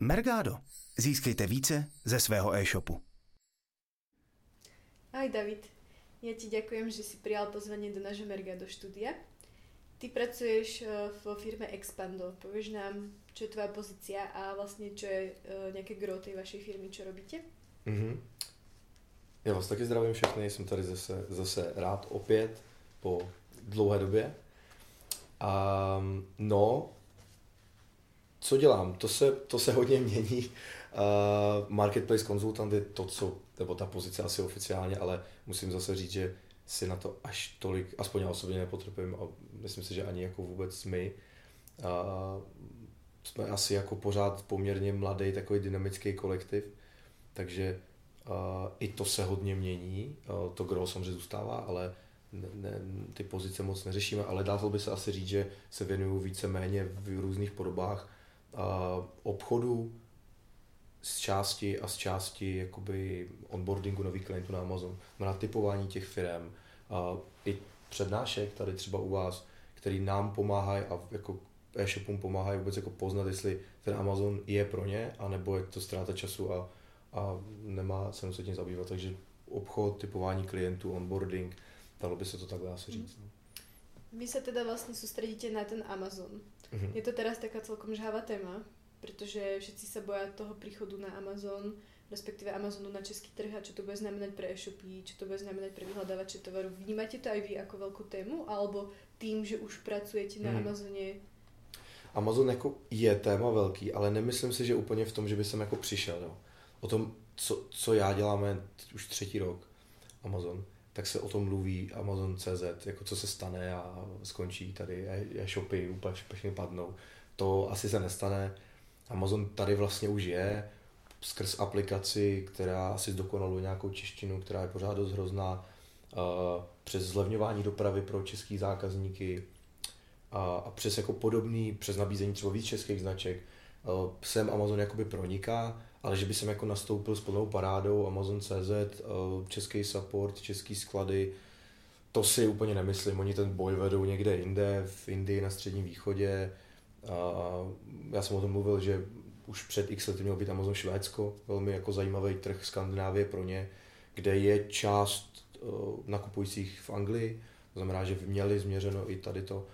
Mergado. Získejte více ze svého e-shopu. Ahoj David, ja ti ďakujem, že si prijal pozvanie do nášho Mergado štúdia. Ty pracuješ eh, vo firme Expando. Povieš nám, čo je tvoja pozícia a vlastně čo je eh, nějaké gro tej vašej firmy, čo robíte? Mm-hmm. Já vás taky zdravím všechny, jsem tady zase, zase rád opět po dlouhé době. Um, no, co dělám? To se, to se hodně mění. Uh, marketplace konzultant je to, co, nebo ta pozice asi oficiálně, ale musím zase říct, že si na to až tolik, aspoň já osobně nepotřebujeme a myslím si, že ani jako vůbec my. Uh, jsme asi jako pořád poměrně mladý, takový dynamický kolektiv, takže uh, i to se hodně mění, uh, to gro samozřejmě zůstává, ale ne, ne, ty pozice moc neřešíme, ale dá by se asi říct, že se věnuju více méně v různých podobách obchodu z části a z části jakoby onboardingu nových klientů na Amazon, na typování těch firm, uh, i přednášek tady třeba u vás, který nám pomáhají a jako e-shopům pomáhají vůbec jako poznat, jestli ten Amazon je pro ně, anebo je to ztráta času a, a nemá cenu se tím zabývat. Takže obchod, typování klientů, onboarding, dalo by se to takhle asi říct. No. Vy se teda vlastně soustředíte na ten Amazon. Mm-hmm. Je to teraz taká celkom žhavá téma, protože všetci se bojí toho příchodu na Amazon, respektive Amazonu na český trh a čo to bude znamenat pro e-shopy, čo to bude znamenat pro vyhledávače tovaru. Vnímáte to aj vy jako velkou tému, alebo tým, že už pracujete na mm. Amazoně? Amazon jako je téma velký, ale nemyslím si, že úplně v tom, že by jsem jako přišel. Jo. O tom, co, co já děláme už třetí rok, Amazon, tak se o tom mluví Amazon.cz, jako co se stane a skončí tady e-shopy, úplně všechny padnou. To asi se nestane. Amazon tady vlastně už je, skrz aplikaci, která asi zdokonaluje nějakou češtinu, která je pořád dost hrozná, přes zlevňování dopravy pro český zákazníky a, přes jako podobný, přes nabízení třeba víc českých značek, sem Amazon jakoby proniká, ale že by jsem jako nastoupil s plnou parádou Amazon.cz, český support, český sklady, to si úplně nemyslím. Oni ten boj vedou někde jinde, v Indii, na středním východě. A já jsem o tom mluvil, že už před x lety mělo být Amazon Švédsko, velmi jako zajímavý trh Skandinávie pro ně, kde je část nakupujících v Anglii, to znamená, že měli změřeno i tady to.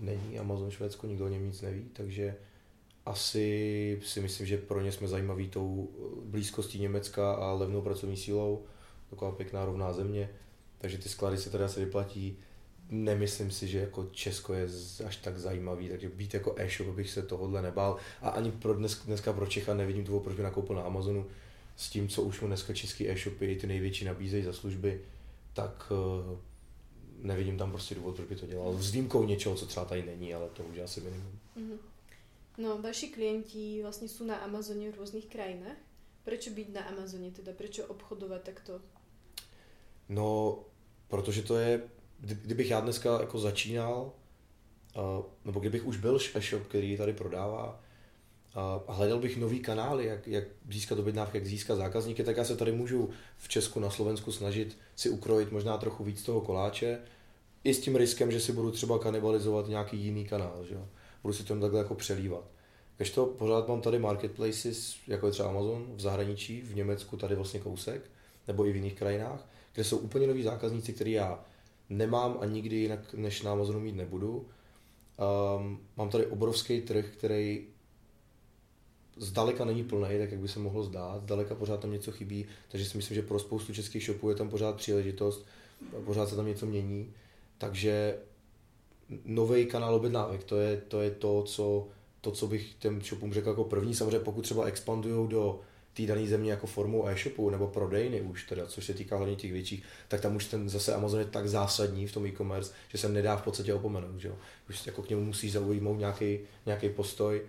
Není Amazon Švédsko, nikdo o něm nic neví, takže asi si myslím, že pro ně jsme zajímaví tou blízkostí Německa a levnou pracovní sílou, taková pěkná rovná země, takže ty sklady se teda asi vyplatí. Nemyslím si, že jako Česko je až tak zajímavý, takže být jako e-shop bych se tohohle nebál. A ani pro dnes, dneska pro Čecha nevidím toho, proč by nakoupil na Amazonu s tím, co už mu dneska český e-shopy, ty největší nabízejí za služby, tak uh, nevidím tam prostě důvod, proč by to dělal. S výjimkou něčeho, co třeba tady není, ale to už asi minimum. Mm-hmm. No, vaši klienti vlastně jsou na Amazoně v různých krajinách. Proč být na Amazoně teda? Proč obchodovat takto? No, protože to je, kdybych já dneska jako začínal, nebo kdybych už byl e-shop, který tady prodává, a hledal bych nový kanály, jak, jak získat objednávky, jak získat zákazníky, tak já se tady můžu v Česku, na Slovensku snažit si ukrojit možná trochu víc toho koláče, i s tím riskem, že si budu třeba kanibalizovat nějaký jiný kanál, že? Budu si to takhle jako přelívat. Když to pořád mám tady marketplaces, jako je třeba Amazon v zahraničí, v Německu tady vlastně kousek, nebo i v jiných krajinách, kde jsou úplně noví zákazníci, který já nemám a nikdy jinak než na Amazonu mít nebudu. Um, mám tady obrovský trh, který zdaleka není plný, tak jak by se mohlo zdát, zdaleka pořád tam něco chybí, takže si myslím, že pro spoustu českých shopů je tam pořád příležitost, pořád se tam něco mění, takže nový kanál objednávek, to je to, je to co, to, co bych těm shopům řekl jako první. Samozřejmě pokud třeba expandují do té dané země jako formou e-shopu nebo prodejny už teda, což se týká hlavně těch větších, tak tam už ten zase Amazon je tak zásadní v tom e-commerce, že se nedá v podstatě opomenout, že jo. Už jako k němu musí zaujmout nějaký, nějaký postoj,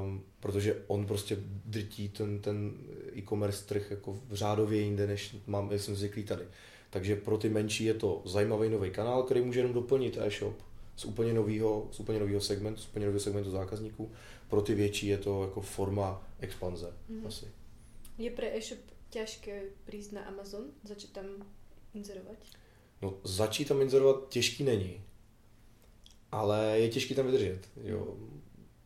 um, protože on prostě drtí ten, ten e-commerce trh jako v řádově jinde, než mám, jsem zvyklý tady. Takže pro ty menší je to zajímavý nový kanál, který může jenom doplnit e-shop z úplně nového, z úplně nového segmentu, z úplně nového segmentu zákazníků. Pro ty větší je to jako forma expanze mm-hmm. asi. Je pro e-shop těžké přijít na Amazon, začít tam inzerovat? No, začít tam inzerovat těžký není, ale je těžký tam vydržet. Jo.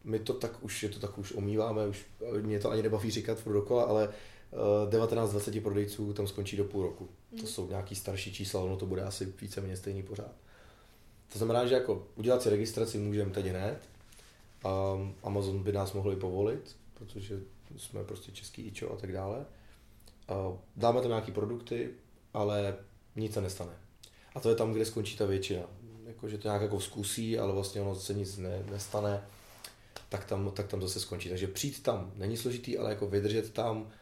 my to tak už, je to tak už omýváme, už mě to ani nebaví říkat furt dokola, ale 19-20 prodejců tam skončí do půl roku. Mm. To jsou nějaký starší čísla, ono to bude asi víceméně stejný pořád. To znamená, že jako udělat si registraci můžeme teď hned. Um, Amazon by nás mohli povolit, protože jsme prostě český ičo a tak dále. Uh, dáme tam nějaký produkty, ale nic se nestane. A to je tam, kde skončí ta většina. Jako, že to nějak jako zkusí, ale vlastně ono se nic ne, nestane, tak tam, tak tam zase skončí. Takže přijít tam není složitý, ale jako vydržet tam, Eh,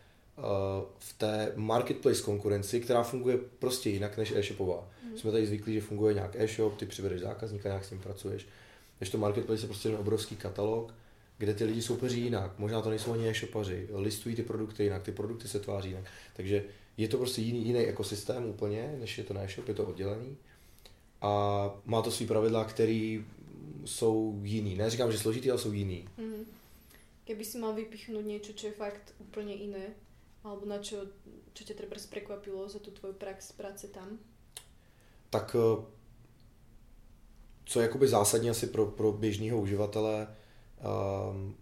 v té marketplace konkurenci, která funguje prostě jinak než e-shopová. Mm. Jsme tady zvyklí, že funguje nějak e-shop, ty přivedeš zákazníka, nějak s ním pracuješ. Než to marketplace je prostě ten obrovský katalog, kde ty lidi soupeří jinak. Možná to nejsou ani e-shopaři, listují ty produkty jinak, ty produkty se tváří jinak. Takže je to prostě jiný, jiný ekosystém úplně, než je to na e-shop, je to oddělený. A má to svý pravidla, které jsou jiný. Ne říkám, že složitý, ale jsou jiný. Mm. Keby si mal vypichnout něco, co je fakt úplně jiné, alebo na čo, čo ťa treba prekvapilo za tu tvoju prax práce tam? Tak eh, co je jakoby zásadní asi pro, pro běžného uživatele um,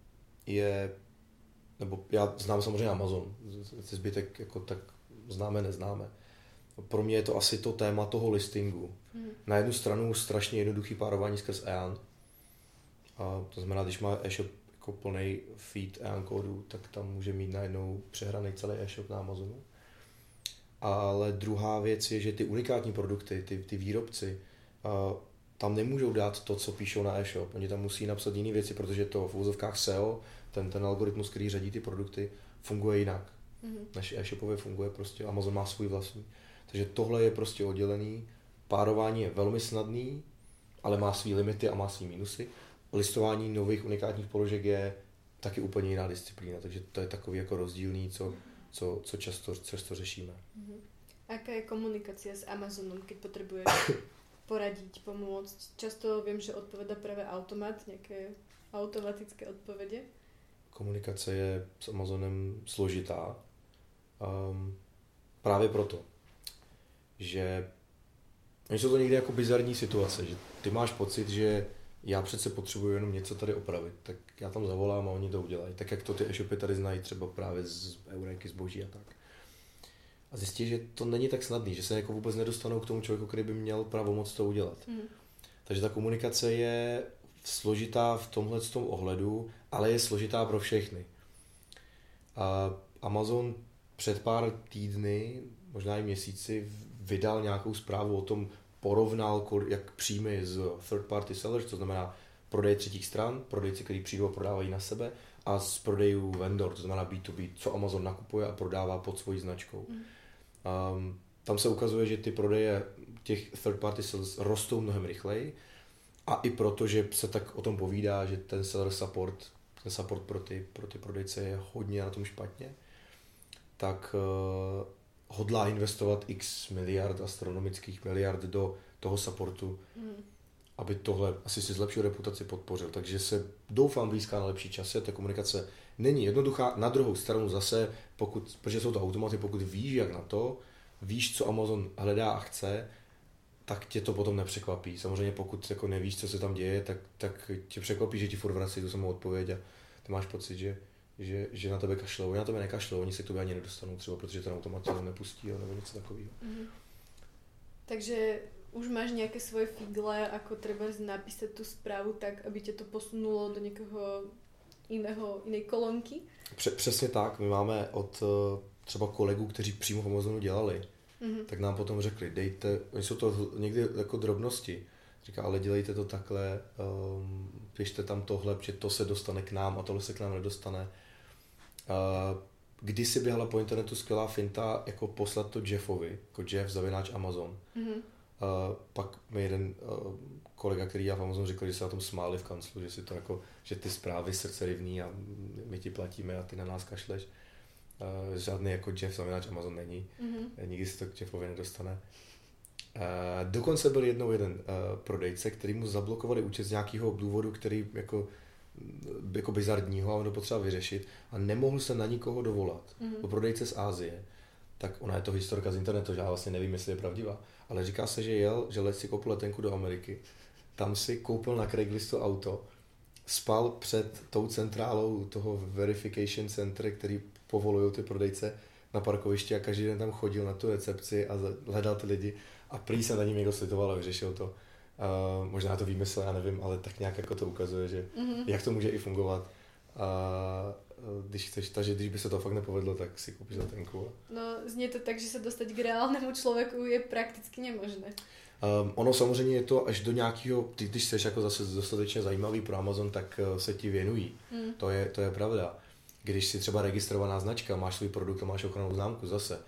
je, nebo já znám samozřejmě Amazon, zbytek jako tak známe, neznáme. Pro mě je to asi to téma toho listingu. Hmm. Na jednu stranu strašně jednoduchý párování skrz EAN. A to znamená, když má e-shop jako plný feed EAN kódu, tak tam může mít najednou přehraný celý e-shop na Amazonu. Ale druhá věc je, že ty unikátní produkty, ty, ty výrobci, tam nemůžou dát to, co píšou na e-shop. Oni tam musí napsat jiné věci, protože to v úzovkách SEO, ten, ten algoritmus, který řadí ty produkty, funguje jinak. Mm-hmm. Než e-shopově funguje prostě, Amazon má svůj vlastní. Takže tohle je prostě oddělený. Párování je velmi snadný, ale má svý limity a má svý minusy listování nových unikátních položek je taky úplně jiná disciplína, takže to je takový jako rozdílný, co, co, co často, často řešíme. Uh-huh. Aká je komunikace s Amazonem, když potřebuješ poradit, pomoct? Často vím, že odpoveda právě automat, nějaké automatické odpovědi. Komunikace je s Amazonem složitá. Um, právě proto, že jsou to někdy jako bizarní situace, že ty máš pocit, že já přece potřebuji jenom něco tady opravit, tak já tam zavolám a oni to udělají. Tak jak to ty e-shopy tady znají třeba právě z Eureky, zboží a tak. A zjistí, že to není tak snadný, že se jako vůbec nedostanou k tomu člověku, který by měl pravomoc to udělat. Mm. Takže ta komunikace je složitá v tomhle tom ohledu, ale je složitá pro všechny. A Amazon před pár týdny, možná i měsíci, vydal nějakou zprávu o tom, porovnal, jak příjmy z third party sellers, to znamená prodej třetích stran, prodejci, kteří přijdou a prodávají na sebe, a z prodejů vendor, to znamená B2B, co Amazon nakupuje a prodává pod svojí značkou. Mm. Um, tam se ukazuje, že ty prodeje těch third party sellers rostou mnohem rychleji a i proto, že se tak o tom povídá, že ten seller support, ten support pro ty, pro ty prodejce je hodně na tom špatně, tak uh, hodlá investovat x miliard, astronomických miliard do toho supportu, hmm. aby tohle asi si zlepšil reputaci, podpořil. Takže se doufám blízká na lepší čase, ta komunikace není jednoduchá. Na druhou stranu zase, pokud, protože jsou to automaty, pokud víš, jak na to, víš, co Amazon hledá a chce, tak tě to potom nepřekvapí. Samozřejmě pokud jako nevíš, co se tam děje, tak, tak tě překvapí, že ti furt vrací tu samou odpověď a ty máš pocit, že že, že na tebe kašlou. Oni na tebe nekašlou, oni se k tobě ani nedostanou třeba, protože ten automat nepustí nebo něco takového. Mm-hmm. Takže už máš nějaké svoje figle, jako třeba napísat tu zprávu tak, aby tě to posunulo do někoho jiného, jiné kolonky? Pře- přesně tak. My máme od eh, třeba kolegů, kteří přímo v Amazonu dělali, mm-hmm. tak nám potom řekli, dejte, oni jsou to někdy jako drobnosti, říká, ale dělejte to takhle, um, pište tam tohle, že to se dostane k nám a tohle se k nám nedostane kdysi běhala po internetu skvělá finta, jako poslat to Jeffovi, jako Jeff zavináč Amazon. Mm-hmm. Uh, pak mi jeden uh, kolega, který já v Amazon říkal, že se na tom smáli v kanclu, že si to jako, že ty zprávy srdce rivní a my ti platíme a ty na nás kašleš. Uh, žádný jako Jeff zavináč Amazon není. Mm-hmm. Nikdy se to k Jeffovi nedostane. Uh, dokonce byl jednou jeden uh, prodejce, který mu zablokovali účet z nějakého důvodu, který jako jako bizardního a on to potřeba vyřešit a nemohl se na nikoho dovolat. Mm-hmm. O prodejce z Ázie, tak ona je to historka z internetu, že já vlastně nevím, jestli je pravdivá, ale říká se, že jel, že let si koupil letenku do Ameriky, tam si koupil na Craiglistu auto spal před tou centrálou toho verification center, který povolují ty prodejce na parkovišti a každý den tam chodil na tu recepci a hledal ty lidi a prý se na ním někdo slitoval a vyřešil to. Uh, možná to vymyslel, já nevím, ale tak nějak jako to ukazuje, že mm-hmm. jak to může i fungovat. A když chceš, takže když by se to fakt nepovedlo, tak si koupíš letenku. No, zní to tak, že se dostat k reálnému člověku je prakticky nemožné. Um, ono samozřejmě je to až do nějakého, ty, když jsi jako zase dostatečně zajímavý pro Amazon, tak uh, se ti věnují. Mm. To, je, to je pravda. Když si třeba registrovaná značka, máš svůj produkt a máš ochrannou známku, zase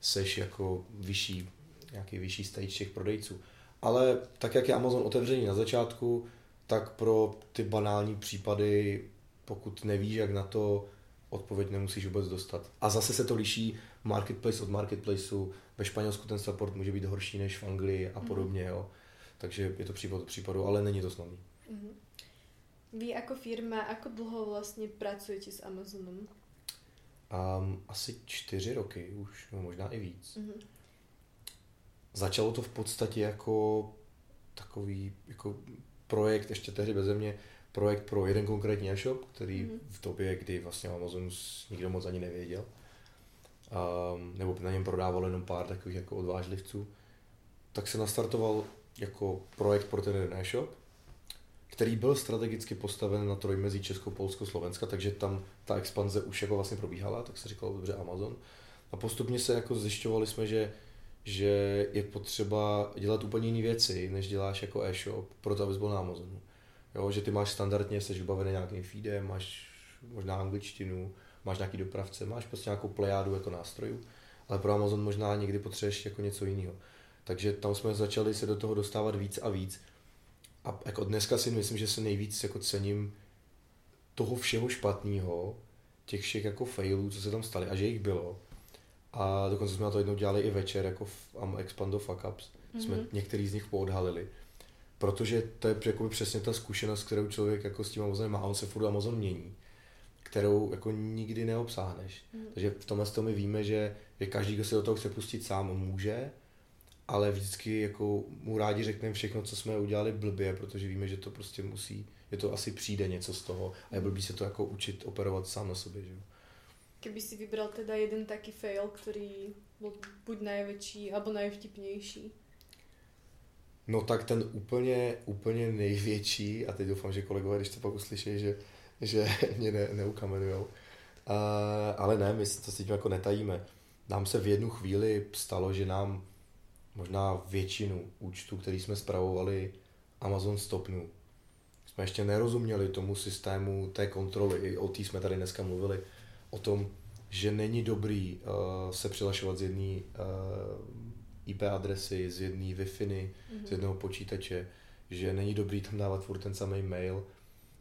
seš jako vyšší, nějaký vyšší stage těch prodejců. Ale tak, jak je Amazon otevřený na začátku, tak pro ty banální případy, pokud nevíš, jak na to, odpověď nemusíš vůbec dostat. A zase se to liší marketplace od marketplaceu. Ve Španělsku ten support může být horší než v Anglii a mhm. podobně, jo. Takže je to případ od případu, ale není to snadný. Mm-hmm. Vy jako firma, ako dlouho vlastně pracujete s Amazonem? Um, asi čtyři roky už, no možná i víc. Mm-hmm. Začalo to v podstatě jako takový jako projekt, ještě tehdy bez mě, projekt pro jeden konkrétní e-shop, který mm-hmm. v době, kdy vlastně Amazon nikdo moc ani nevěděl, um, nebo na něm prodával jenom pár takových jako odvážlivců, tak se nastartoval jako projekt pro ten jeden e-shop, který byl strategicky postaven na trojmezí Česko, Polsko, Slovenska, takže tam ta expanze už jako vlastně probíhala, tak se říkalo dobře Amazon. A postupně se jako zjišťovali jsme, že, že je potřeba dělat úplně jiné věci, než děláš jako e-shop, proto abys byl na Amazonu. Jo, že ty máš standardně, jsi vybavený nějakým feedem, máš možná angličtinu, máš nějaký dopravce, máš prostě nějakou plejádu jako nástrojů, ale pro Amazon možná někdy potřebuješ jako něco jiného. Takže tam jsme začali se do toho dostávat víc a víc. A jako dneska si myslím, že se nejvíc jako cením toho všeho špatného, těch všech jako failů, co se tam staly a že jich bylo. A dokonce jsme na to jednou dělali i večer, jako v Expando Fuck Ups. Mm-hmm. Jsme některý z nich poodhalili. Protože to je jako přesně ta zkušenost, kterou člověk jako s tím Amazonem má. On se furt Amazon mění kterou jako nikdy neobsáhneš. Mm. Takže v tomhle tom my víme, že, že každý, kdo se do toho chce pustit sám, může, ale vždycky jako mu rádi řekneme všechno, co jsme udělali blbě, protože víme, že to prostě musí, že to asi přijde něco z toho a je blbý se to jako učit operovat sám na sobě, že Keby si vybral teda jeden taký fail, který byl buď největší, alebo nejvtipnější. No tak ten úplně, úplně největší, a teď doufám, že kolegové, když to pak uslyší, že že mě ne, neukamenujou. Uh, ale ne, my to si tím jako netajíme. Nám se v jednu chvíli stalo, že nám možná většinu účtů, který jsme spravovali, Amazon stopnul. Jsme ještě nerozuměli tomu systému té kontroly, i o té jsme tady dneska mluvili, o tom, že není dobrý uh, se přihlašovat z jedné uh, IP adresy, z jedné Wi-Fi, mm-hmm. z jednoho počítače, že není dobrý tam dávat furt ten samý mail,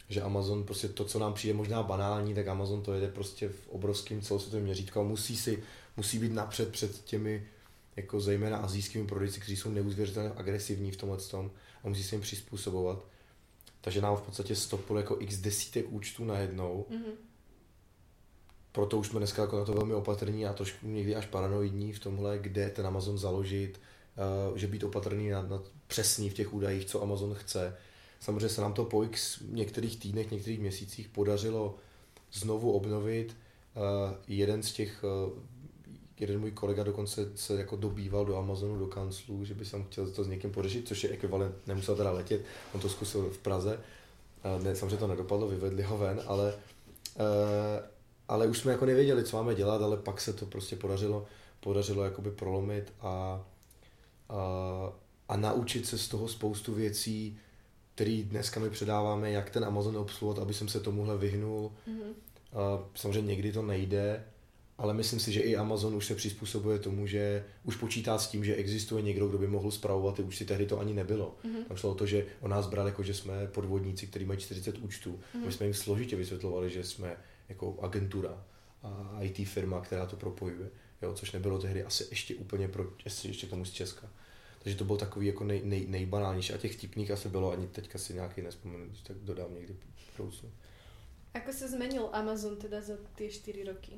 že Amazon prostě to, co nám přijde možná banální, tak Amazon to jede prostě v obrovském celosvětovém měřítku a musí si, musí být napřed před těmi jako zejména azijskými prodejci, kteří jsou neuvěřitelně agresivní v tomhle tom a musí se jim přizpůsobovat. Takže nám v podstatě stopilo jako x desítek účtů najednou. Mm-hmm. Proto už jsme dneska jako na to velmi opatrní a trošku někdy až paranoidní v tomhle, kde ten Amazon založit, uh, že být opatrný na, na přesný v těch údajích, co Amazon chce, Samozřejmě se nám to po x některých týdnech, některých měsících podařilo znovu obnovit. Uh, jeden z těch, uh, jeden můj kolega dokonce se jako dobýval do Amazonu, do kanclu, že by jsem chtěl to s někým pořešit, což je ekvivalent, nemusel teda letět, on to zkusil v Praze. Ne, samozřejmě to nedopadlo, vyvedli ho ven, ale, ale už jsme jako nevěděli, co máme dělat, ale pak se to prostě podařilo, podařilo jakoby prolomit a, a, a naučit se z toho spoustu věcí, který dneska my předáváme, jak ten Amazon obsluhovat, aby jsem se tomuhle vyhnul. Mm-hmm. Uh, samozřejmě někdy to nejde, ale myslím si, že i Amazon už se přizpůsobuje tomu, že už počítá s tím, že existuje někdo, kdo by mohl zpravovat ty účty, tehdy to ani nebylo. Mm-hmm. Tam šlo o to, že o nás bral jako, že jsme podvodníci, kteří mají 40 účtů. Mm-hmm. My jsme jim složitě vysvětlovali, že jsme jako agentura a IT firma, která to propojuje, jo, což nebylo tehdy asi ještě úplně pro, ještě, ještě tomu z Česka. Takže to byl takový jako nej, nej, nejbanálnější. A těch vtipných asi bylo, ani teďka si nějaký nespomenu, tak dodám někdy v budoucnu. Ako se zmenil Amazon teda za ty čtyři roky?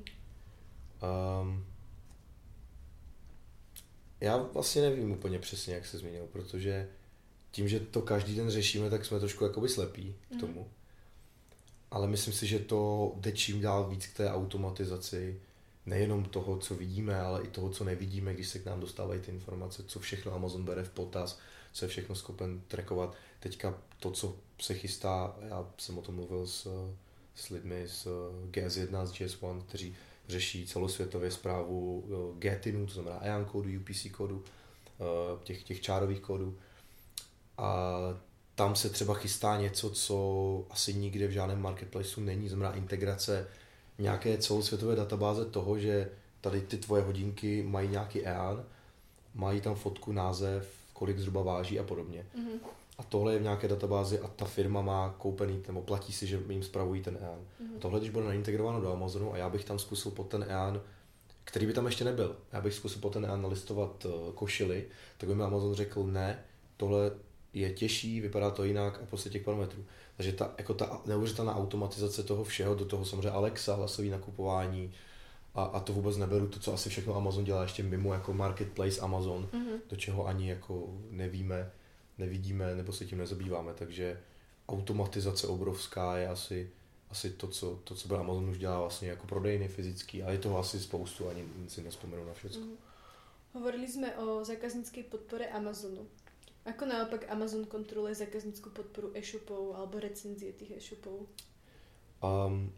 Um, já vlastně nevím úplně přesně, jak se změnil, protože tím, že to každý den řešíme, tak jsme trošku jakoby slepí k mhm. tomu. Mm. Ale myslím si, že to jde čím dál víc k té automatizaci, nejenom toho, co vidíme, ale i toho, co nevidíme, když se k nám dostávají ty informace, co všechno Amazon bere v potaz, co je všechno schopen trackovat. Teďka to, co se chystá, já jsem o tom mluvil s, s lidmi z GS1, z GS1, kteří řeší celosvětově zprávu eh, GETINu, to znamená EAN kódu, UPC kódu, eh, těch, těch čárových kódů. A tam se třeba chystá něco, co asi nikde v žádném marketplaceu není, znamená integrace nějaké celosvětové databáze toho, že tady ty tvoje hodinky mají nějaký EAN, mají tam fotku, název, kolik zhruba váží a podobně. Mm-hmm. A tohle je v nějaké databázi a ta firma má koupený, nebo platí si, že jim spravují ten EAN. Mm-hmm. A tohle, když bude naintegrováno do Amazonu a já bych tam zkusil pod ten EAN, který by tam ještě nebyl, já bych zkusil pod ten EAN nalistovat uh, košily, tak by mi Amazon řekl, ne, tohle je těžší, vypadá to jinak a prostě těch parametrů. Takže ta, jako ta neuvěřitelná automatizace toho všeho, do toho samozřejmě Alexa, hlasový nakupování, a, a to vůbec neberu to, co asi všechno Amazon dělá ještě mimo jako marketplace Amazon, mm-hmm. do čeho ani jako nevíme, nevidíme nebo se tím nezabýváme, takže automatizace obrovská je asi, asi to, co, to, co Amazon už dělá vlastně jako prodejny fyzický a je toho asi spoustu, ani si nespomenu na všechno. Mm. Hovorili jsme o zákaznické podpore Amazonu. Ako naopak Amazon kontroluje zákaznickou podporu e-shopů alebo recenzie těch e-shopů? Um,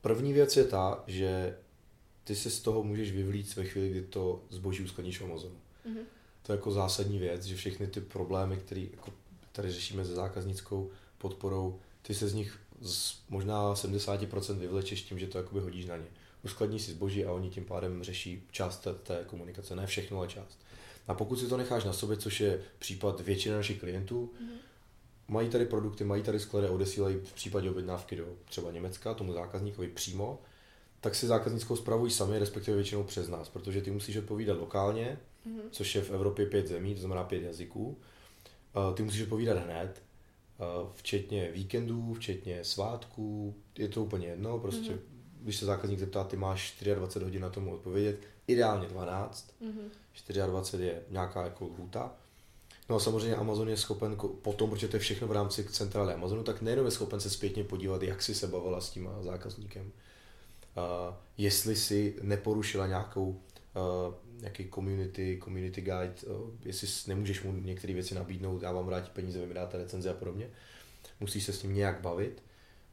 první věc je ta, že ty se z toho můžeš vyvlít ve chvíli, kdy to zboží uskladníš v Amazonu. Mm-hmm. To je jako zásadní věc, že všechny ty problémy, které jako tady řešíme se zákaznickou podporou, ty se z nich z možná 70% vyvlečeš tím, že to jakoby hodíš na ně. Uskladní si zboží a oni tím pádem řeší část té, té komunikace, ne všechno, ale část. A pokud si to necháš na sobě, což je případ většiny našich klientů, mm-hmm. mají tady produkty, mají tady sklady a odesílají v případě objednávky do třeba Německa, tomu zákazníkovi přímo, tak si zákaznickou spravují sami, respektive většinou přes nás, protože ty musíš odpovídat lokálně, mm-hmm. což je v Evropě pět zemí, to znamená pět jazyků. Ty musíš odpovídat hned, včetně víkendů, včetně svátků, je to úplně jedno, prostě mm-hmm. když se zákazník zeptá, ty máš 24 hodin na tomu odpovědět, ideálně 12, mm-hmm. 24 je nějaká jako lhůta. No a samozřejmě Amazon je schopen potom, protože to je všechno v rámci centrály Amazonu, tak nejenom je schopen se zpětně podívat, jak si se bavila s tím zákazníkem. Uh, jestli si neporušila nějakou uh, nějaký community, community guide, uh, jestli nemůžeš mu některé věci nabídnout, já vám vrátím peníze, vy mi dáte recenze a podobně. Musíš se s ním nějak bavit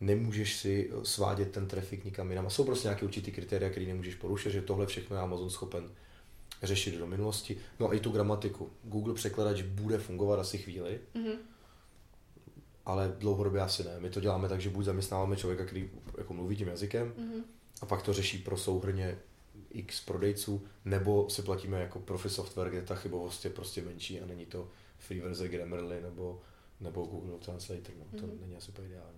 nemůžeš si svádět ten trafik nikam jinam. A jsou prostě nějaké určitý kritéria, které nemůžeš porušit, že tohle všechno je Amazon schopen řešit do minulosti. No a i tu gramatiku. Google překladač bude fungovat asi chvíli, mm-hmm. ale dlouhodobě asi ne. My to děláme tak, že buď zaměstnáváme člověka, který jako mluví tím jazykem, mm-hmm. a pak to řeší pro souhrně x prodejců, nebo si platíme jako profi software, kde ta chybovost je prostě menší a není to free verze Grammarly nebo, nebo Google Translator. No, to mm-hmm. není asi ideální.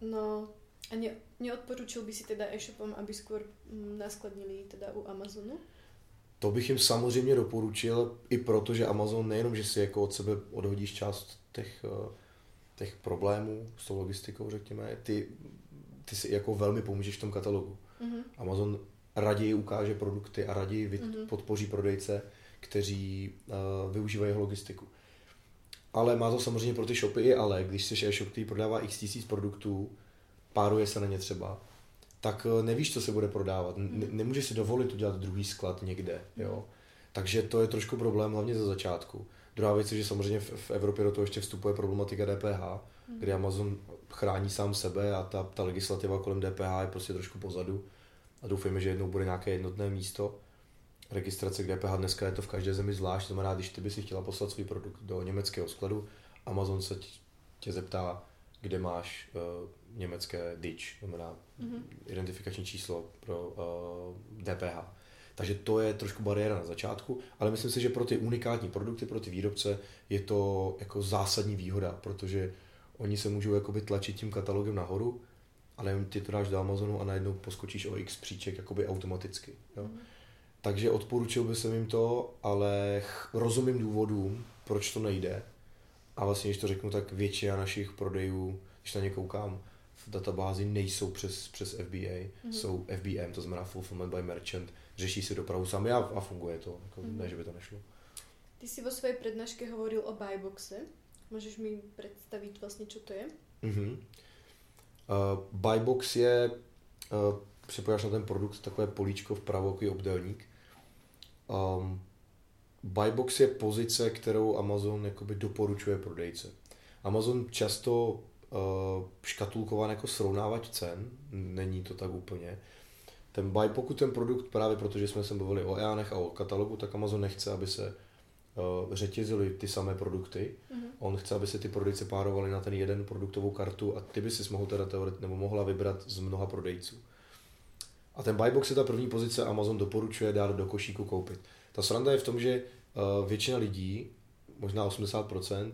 No a ne, neodporučil by si teda e-shopom, aby skôr mm, naskladnili teda u Amazonu? To bych jim samozřejmě doporučil, i proto, že Amazon nejenom, že si jako od sebe odhodíš část těch, eh, těch problémů s tou logistikou, řekněme, ty, ty si jako velmi pomůžeš v tom katalogu. Mm-hmm. Amazon raději ukáže produkty a raději mm-hmm. podpoří prodejce, kteří uh, využívají jeho logistiku. Ale má to samozřejmě pro ty shopy i ale, když jsi e-shop, který prodává x tisíc produktů, páruje se na ně třeba, tak eh, nevíš, co se bude prodávat. N- nemůžeš si dovolit udělat druhý sklad někde, jo. Takže to je trošku problém, hlavně ze začátku. Druhá věc je, že samozřejmě v, v Evropě do toho ještě vstupuje problematika DPH, kdy Amazon chrání sám sebe a ta, ta legislativa kolem DPH je prostě trošku pozadu. A doufejme, že jednou bude nějaké jednotné místo registrace k DPH. Dneska je to v každé zemi zvlášť, to znamená, když ty by si chtěla poslat svůj produkt do německého skladu, Amazon se tě zeptá, kde máš uh, německé DIČ, to znamená mm-hmm. identifikační číslo pro uh, eh, DPH. Takže to je trošku bariéra na začátku, ale myslím si, že pro ty unikátní produkty, pro ty výrobce je to jako zásadní výhoda, protože oni se můžou jakoby tlačit tím katalogem nahoru, ale ty to dáš do Amazonu a najednou poskočíš o x příček jakoby automaticky. Jo? Mm. Takže odporučil bych jim to, ale rozumím důvodům, proč to nejde. A vlastně, když to řeknu, tak většina našich prodejů, když na ně koukám, v databázi nejsou přes, přes FBA, mm-hmm. jsou FBM, to znamená Fulfillment by Merchant, řeší si dopravu sami a, a funguje to, jako, mm-hmm. ne, že by to nešlo. Ty si vo svojej prednáške hovoril o buyboxe. Můžeš mi představit vlastně, co to je? Mm-hmm. Uh, Buybox je, uh, připojáš na ten produkt takové políčko vpravo, takový obdelník. Um, Buybox je pozice, kterou Amazon jakoby doporučuje prodejce. Amazon často uh, škatulkován jako srovnávač cen, není to tak úplně. Ten buy, pokud ten produkt, právě protože jsme se bavili o EANech a o katalogu, tak Amazon nechce, aby se uh, řetězily ty samé produkty. Mm-hmm. On chce, aby se ty prodejce párovaly na ten jeden produktovou kartu a ty by si mohl teda teoret, nebo mohla vybrat z mnoha prodejců. A ten buybox je ta první pozice, Amazon doporučuje dát do košíku koupit. Ta sranda je v tom, že uh, většina lidí, možná 80%,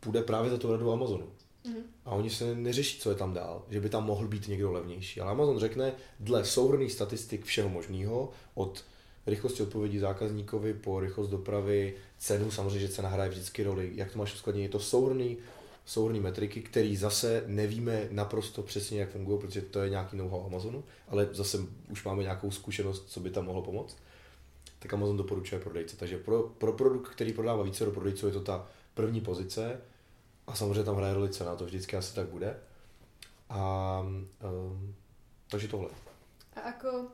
půjde právě za tu radu Amazonu. Mm-hmm. A oni se neřeší, co je tam dál, že by tam mohl být někdo levnější. Ale Amazon řekne, dle souhrných statistik všeho možného, od rychlosti odpovědí zákazníkovi po rychlost dopravy, cenu, samozřejmě, že cena hraje vždycky roli, jak to máš uskladnění, je to souhrný, souhrný metriky, který zase nevíme naprosto přesně, jak fungují, protože to je nějaký know-how Amazonu, ale zase už máme nějakou zkušenost, co by tam mohlo pomoct. Tak Amazon doporučuje prodejce. Takže pro, pro produkt, který prodává více do prodejců, je to ta první pozice, a samozřejmě tam hraje roli cena, to vždycky asi tak bude. A um, takže tohle. A ako,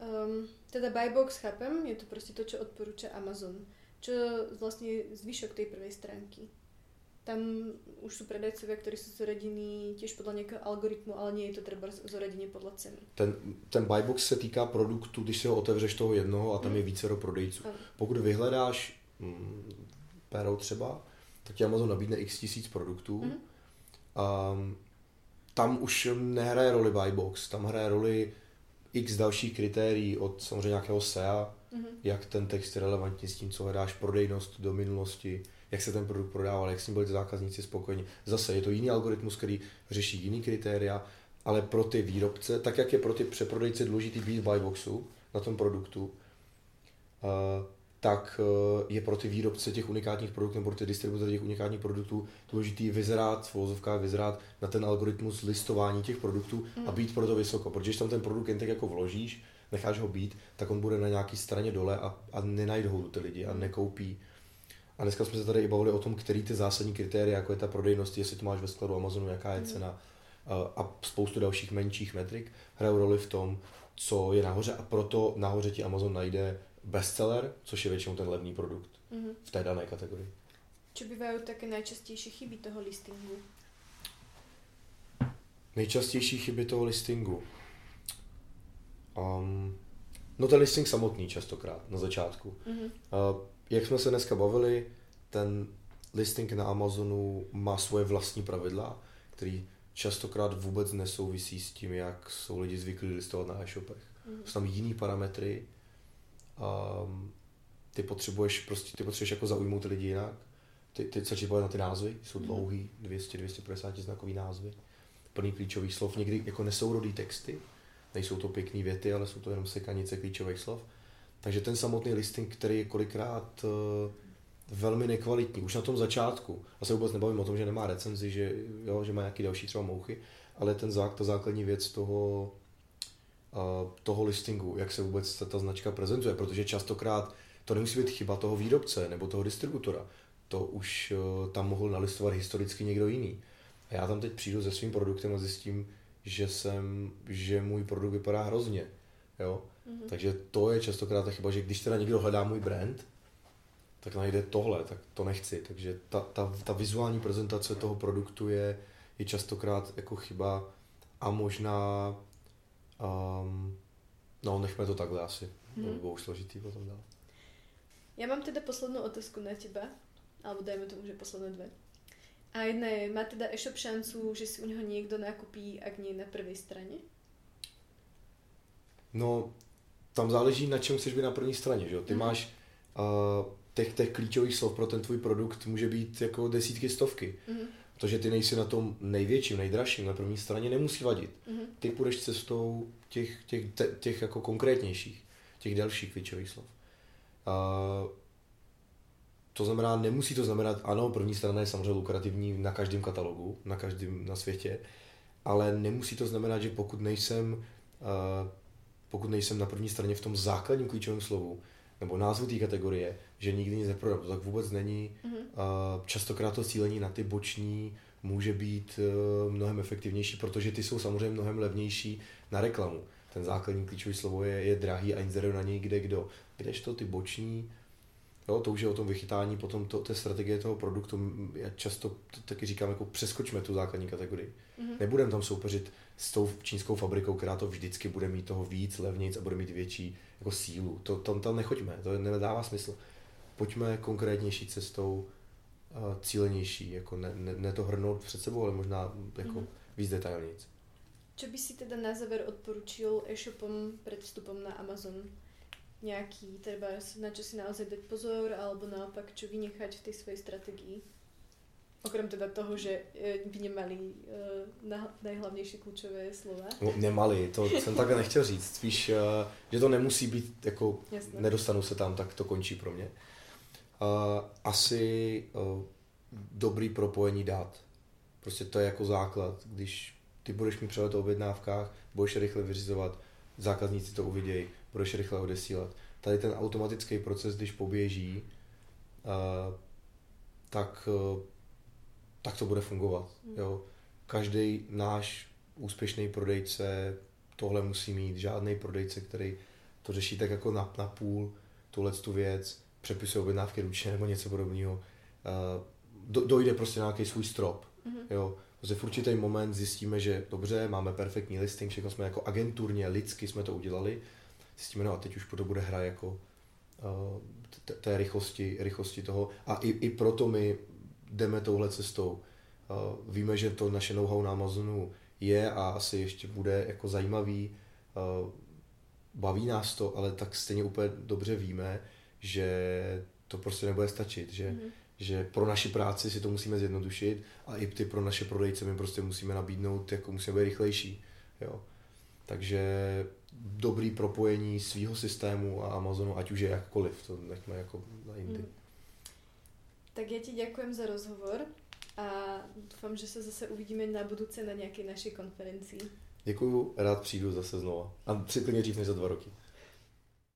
um, teda Buybox chápem, je to prostě to, čo odporúča Amazon. Čo vlastně zvyšok tej prvej stránky? Tam už sú predajcovia, ktorí sú zoradení tiež podľa nejakého algoritmu, ale nie je to treba zoradenie podľa ceny. Ten, ten buybox se týká produktu, když si ho otevřeš toho jednoho a tam mm. je více do prodejců. Mm. Pokud vyhledáš mm, pero třeba, tak ti Amazon nabídne x tisíc produktů. Mm. A tam už nehraje roli buybox, tam hraje roli x dalších kritérií od samozřejmě nějakého SEA, mm. jak ten text je relevantní s tím, co hledáš, prodejnost do minulosti, jak se ten produkt prodával, jak s ním byli zákazníci spokojeni. Zase je to jiný algoritmus, který řeší jiný kritéria, ale pro ty výrobce, tak jak je pro ty přeprodejce důležitý být buyboxu na tom produktu, uh, tak eh, je pro ty výrobce těch unikátních produktů nebo pro ty distributory těch unikátních produktů důležitý vyzrát, v vozovkách vyzrát na ten algoritmus listování těch produktů mm. a být pro to vysoko. Protože když tam ten produkt jen tak jako vložíš, necháš ho být, tak on bude na nějaký straně dole a, a nenajdou ty lidi a mm. nekoupí. A dneska jsme se tady i bavili o tom, který ty zásadní kritéria, jako je ta prodejnost, jestli to máš ve skladu Amazonu, jaká je mm. cena a spoustu dalších menších metrik, hrajou roli v tom, co je nahoře a proto nahoře ti Amazon najde bestseller, což je většinou ten levný produkt mm-hmm. v té dané kategorii. Co bývají také nejčastější chyby toho listingu? Nejčastější chyby toho listingu? Um, no ten listing samotný častokrát na začátku. Mm-hmm. Uh, jak jsme se dneska bavili, ten listing na Amazonu má svoje vlastní pravidla, který častokrát vůbec nesouvisí s tím, jak jsou lidi zvyklí listovat na e-shopech. Mm-hmm. Jsou tam jiný parametry, um, ty potřebuješ prostě, ty potřebuješ jako zaujmout ty lidi jinak. Ty, ty se na ty názvy, jsou mhm. dlouhý, 200-250 znakový názvy, plný klíčových slov, někdy jako nesourodý texty, nejsou to pěkné věty, ale jsou to jenom sekanice klíčových slov. Takže ten samotný listing, který je kolikrát uh, velmi nekvalitní, už na tom začátku, a se vůbec nebavím o tom, že nemá recenzi, že, jo, že má nějaký další třeba mouchy, ale ten zák, ta základní věc toho, toho listingu, jak se vůbec ta, ta značka prezentuje, protože častokrát to nemusí být chyba toho výrobce nebo toho distributora. To už uh, tam mohl nalistovat historicky někdo jiný. A já tam teď přijdu se svým produktem a zjistím, že jsem, že můj produkt vypadá hrozně. Jo? Mm-hmm. Takže to je častokrát ta chyba, že když teda někdo hledá můj brand, tak najde tohle, tak to nechci. Takže ta, ta, ta vizuální prezentace toho produktu je, je častokrát jako chyba a možná Um, no, nechme to takhle asi. Hmm. To by bylo už složitý potom dál. Já mám teda poslednou otázku na teba, alebo dajme tomu, že posledné dve. A jedna je, má teda e-shop šancu, že si u něho někdo nakupí, ak nie na první straně? No, tam záleží, na čem chceš být na první straně, že? Ty mm. máš uh, těch, těch klíčových slov pro ten tvůj produkt může být jako desítky, stovky. Mm. To, že ty nejsi na tom největším, nejdražším, na první straně, nemusí vadit. Mm-hmm. Ty půjdeš cestou těch, těch, těch, těch jako konkrétnějších, těch dalších klíčových slov. Uh, to znamená, nemusí to znamenat, ano, první strana je samozřejmě lukrativní na každém katalogu, na každém na světě, ale nemusí to znamenat, že pokud nejsem, uh, pokud nejsem na první straně v tom základním klíčovém slovu, nebo názvu té kategorie, že nikdy nic neprodám. To tak vůbec není. Mm-hmm. Častokrát to cílení na ty boční může být uh, mnohem efektivnější, protože ty jsou samozřejmě mnohem levnější na reklamu. Ten základní klíčový slovo je, je drahý a inzeruje na něj kde kdo. Kdežto ty boční, jo, to už je o tom vychytání, potom to, té strategie toho produktu, já často taky říkám, jako přeskočme tu základní kategorii. Mm-hmm. Nebudeme tam soupeřit s tou čínskou fabrikou, která to vždycky bude mít toho víc, levnějc a bude mít větší jako sílu. To, tam, tam nechoďme, to nedává smysl. Pojďme konkrétnější cestou, uh, cílenější, jako ne, ne, ne, to hrnout před sebou, ale možná jako mm-hmm. víc detailnějc. Co by si teda na záver odporučil e-shopom před vstupem na Amazon? Nějaký, třeba na čo si naozaj dať pozor, alebo naopak, čo vynechať v té své strategii? Okrem teda toho, že eh, by nemali uh, nejhlavnější klíčové slova. No, nemali, to jsem takhle nechtěl říct. Spíš, uh, že to nemusí být, jako Jasne. nedostanu se tam, tak to končí pro mě. Uh, asi uh, dobrý propojení dát. Prostě to je jako základ. Když ty budeš mít přehled o objednávkách, budeš rychle vyřizovat, zákazníci to uvidějí, budeš rychle odesílat. Tady ten automatický proces, když poběží, uh, tak uh, tak to bude fungovat. Hmm. Jo. Každý náš úspěšný prodejce tohle musí mít. Žádný prodejce, který to řeší tak jako na, na půl, tuhle tu věc, přepisuje objednávky ručně nebo něco podobného, uh, do, dojde prostě na nějaký svůj strop. Mm-hmm. Jo. Protože v určitý moment zjistíme, že dobře, máme perfektní listing, všechno jsme jako agenturně, lidsky jsme to udělali. Zjistíme, no a teď už to bude hra jako uh, té rychlosti, rychlosti toho. A i, i proto my jdeme touhle cestou. Víme, že to naše know-how na Amazonu je a asi ještě bude jako zajímavý. Baví nás to, ale tak stejně úplně dobře víme, že to prostě nebude stačit, že, mm-hmm. že pro naši práci si to musíme zjednodušit a i ty pro naše prodejce my prostě musíme nabídnout, jako musíme být rychlejší. Jo. Takže dobrý propojení svého systému a Amazonu, ať už je jakkoliv, to nechme jako na jindy. Mm. Tak já ti děkujem za rozhovor a doufám, že se zase uvidíme na budouce na nějaké naší konferenci. Děkuju, rád přijdu zase znova. A přiklidně dřív než za dva roky.